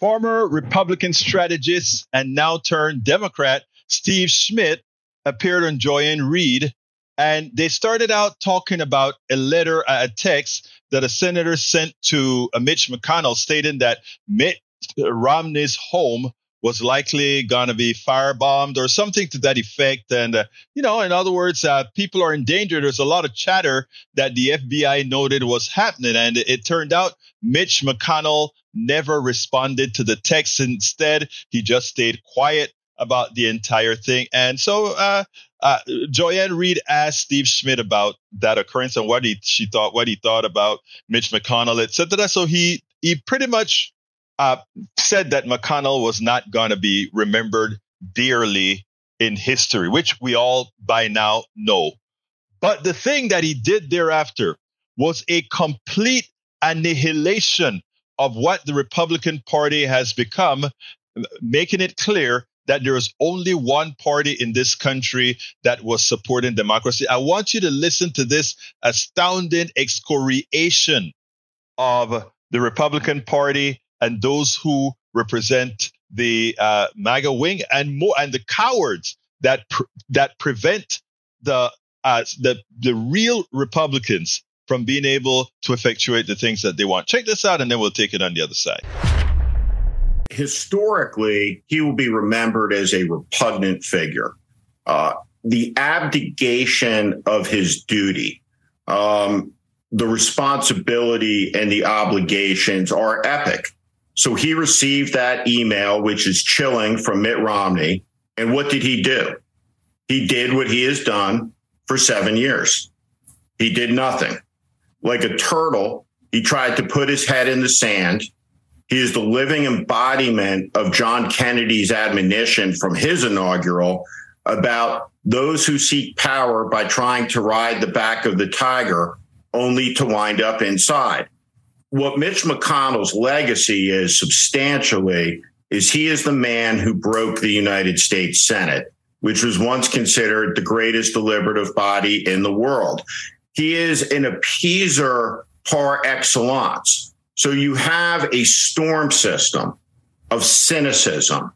Former Republican strategist and now turned Democrat Steve Schmidt appeared on Joy-Ann Reid, and they started out talking about a letter, a text that a senator sent to Mitch McConnell stating that Mitt Romney's home was likely going to be firebombed or something to that effect. And, uh, you know, in other words, uh, people are in danger. There's a lot of chatter that the FBI noted was happening. And it turned out Mitch McConnell never responded to the text. Instead, he just stayed quiet about the entire thing. And so, uh, uh, Joy-Ann Reid asked Steve Schmidt about that occurrence and what he she thought, what he thought about Mitch McConnell, etc. So he he pretty much uh, said that McConnell was not going to be remembered dearly in history, which we all by now know. But the thing that he did thereafter was a complete annihilation of what the Republican Party has become, making it clear that there is only one party in this country that was supporting democracy. I want you to listen to this astounding excoriation of the Republican Party and those who represent the uh, MAGA wing and more and the cowards that pr- that prevent the uh, the the real Republicans from being able to effectuate the things that they want. Check this out, and then we'll take it on the other side. Historically, he will be remembered as a repugnant figure. Uh, the abdication of his duty, um, the responsibility and the obligations are epic. So he received that email, which is chilling from Mitt Romney. And what did he do? He did what he has done for seven years. He did nothing. Like a turtle, he tried to put his head in the sand. He is the living embodiment of John Kennedy's admonition from his inaugural about those who seek power by trying to ride the back of the tiger only to wind up inside what Mitch McConnell's legacy is substantially is he is the man who broke the United States Senate, which was once considered the greatest deliberative body in the world. He is an appeaser par excellence. So you have a storm system of cynicism,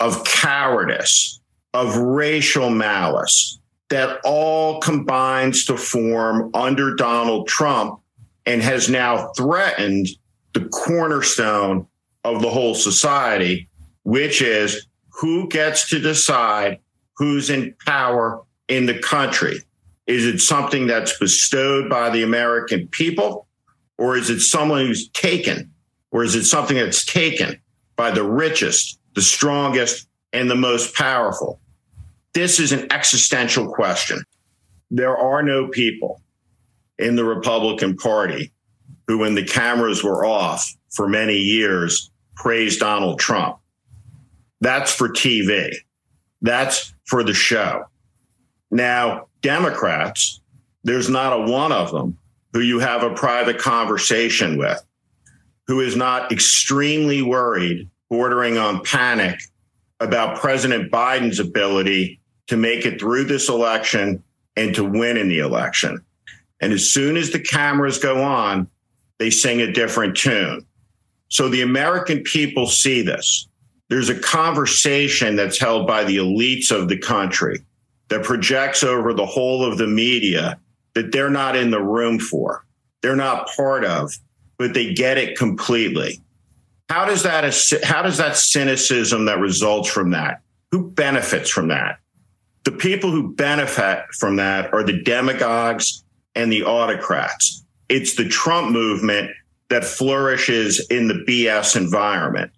of cowardice, of racial malice that all combines to form under Donald Trump and has now threatened the cornerstone of the whole society, which is who gets to decide who's in power in the country. Is it something that's bestowed by the American people, or is it someone who's taken, or is it something that's taken by the richest, the strongest, and the most powerful? This is an existential question. There are no people in the Republican Party who, when the cameras were off for many years, praised Donald Trump. That's for TV. That's for the show. Now, Democrats, there's not a one of them who you have a private conversation with who is not extremely worried, bordering on panic about President Biden's ability to make it through this election and to win in the election. And as soon as the cameras go on, they sing a different tune. So the American people see this. There's a conversation that's held by the elites of the country that projects over the whole of the media that they're not in the room for. They're not part of, but they get it completely. How does that how does that cynicism that results from that? Who benefits from that? The people who benefit from that are the demagogues and the autocrats. It's the Trump movement that flourishes in the BS environment.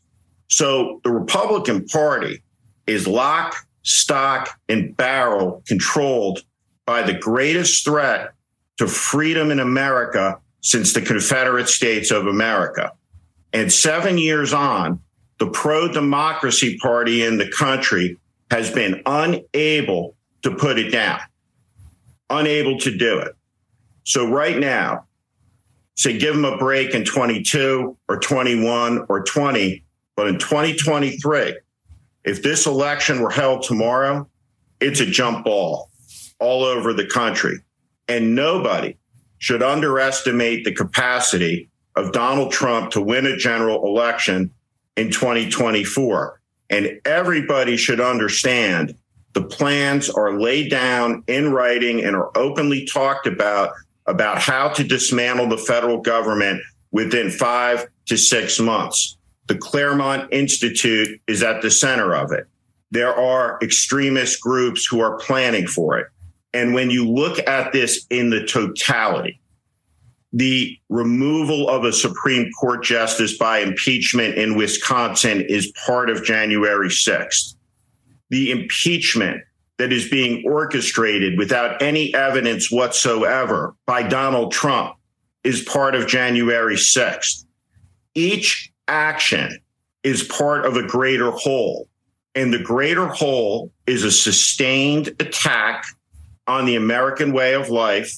So the Republican Party is lock, stock, and barrel controlled by the greatest threat to freedom in America since the Confederate States of America. And seven years on, the pro democracy party in the country has been unable to put it down, unable to do it. So right now, say give them a break in 22 or 21 or 20, but in 2023, if this election were held tomorrow, it's a jump ball all over the country. And nobody should underestimate the capacity of Donald Trump to win a general election in 2024. And everybody should understand the plans are laid down in writing and are openly talked about about how to dismantle the federal government within five to six months. The Claremont Institute is at the center of it. There are extremist groups who are planning for it. And when you look at this in the totality, the removal of a Supreme Court justice by impeachment in Wisconsin is part of January 6th. The impeachment that is being orchestrated without any evidence whatsoever by Donald Trump is part of January 6th. Each action is part of a greater whole. And the greater whole is a sustained attack on the American way of life,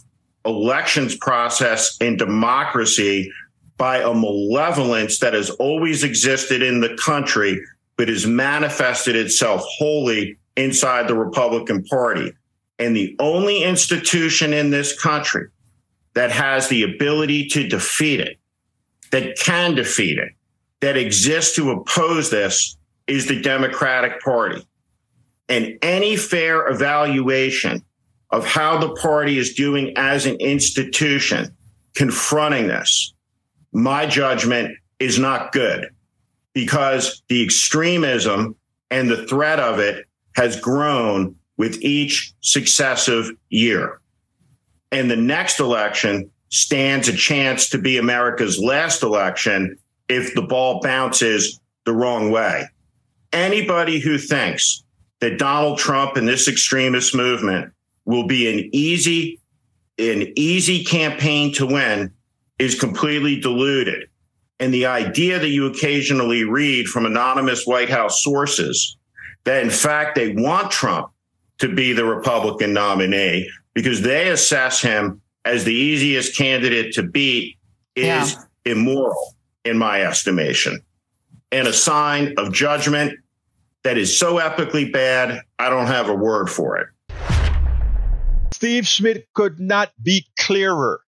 elections process, and democracy by a malevolence that has always existed in the country, but has manifested itself wholly inside the Republican Party. And the only institution in this country that has the ability to defeat it, that can defeat it, that exists to oppose this is the Democratic Party. And any fair evaluation of how the party is doing as an institution confronting this, my judgment is not good because the extremism and the threat of it has grown with each successive year. And the next election stands a chance to be America's last election if the ball bounces the wrong way. Anybody who thinks that Donald Trump and this extremist movement will be an easy, an easy campaign to win is completely deluded. And the idea that you occasionally read from anonymous White House sources that in fact they want Trump to be the Republican nominee because they assess him as the easiest candidate to beat is yeah. immoral in my estimation and a sign of judgment that is so epically bad I don't have a word for it. Steve Schmidt could not be clearer.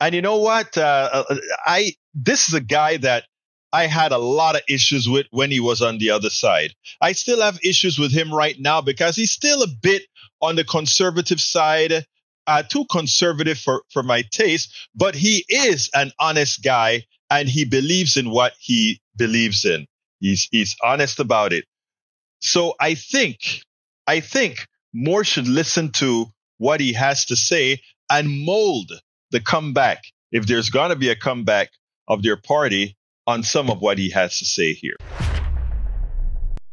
And you know what? Uh, uh I this is a guy that I had a lot of issues with when he was on the other side. I still have issues with him right now because he's still a bit on the conservative side, uh, too conservative for, for my taste, but he is an honest guy and he believes in what he believes in. He's, he's honest about it. So I think, I think more should listen to what he has to say and mold the comeback. If there's going to be a comeback of their party, on some of what he has to say here.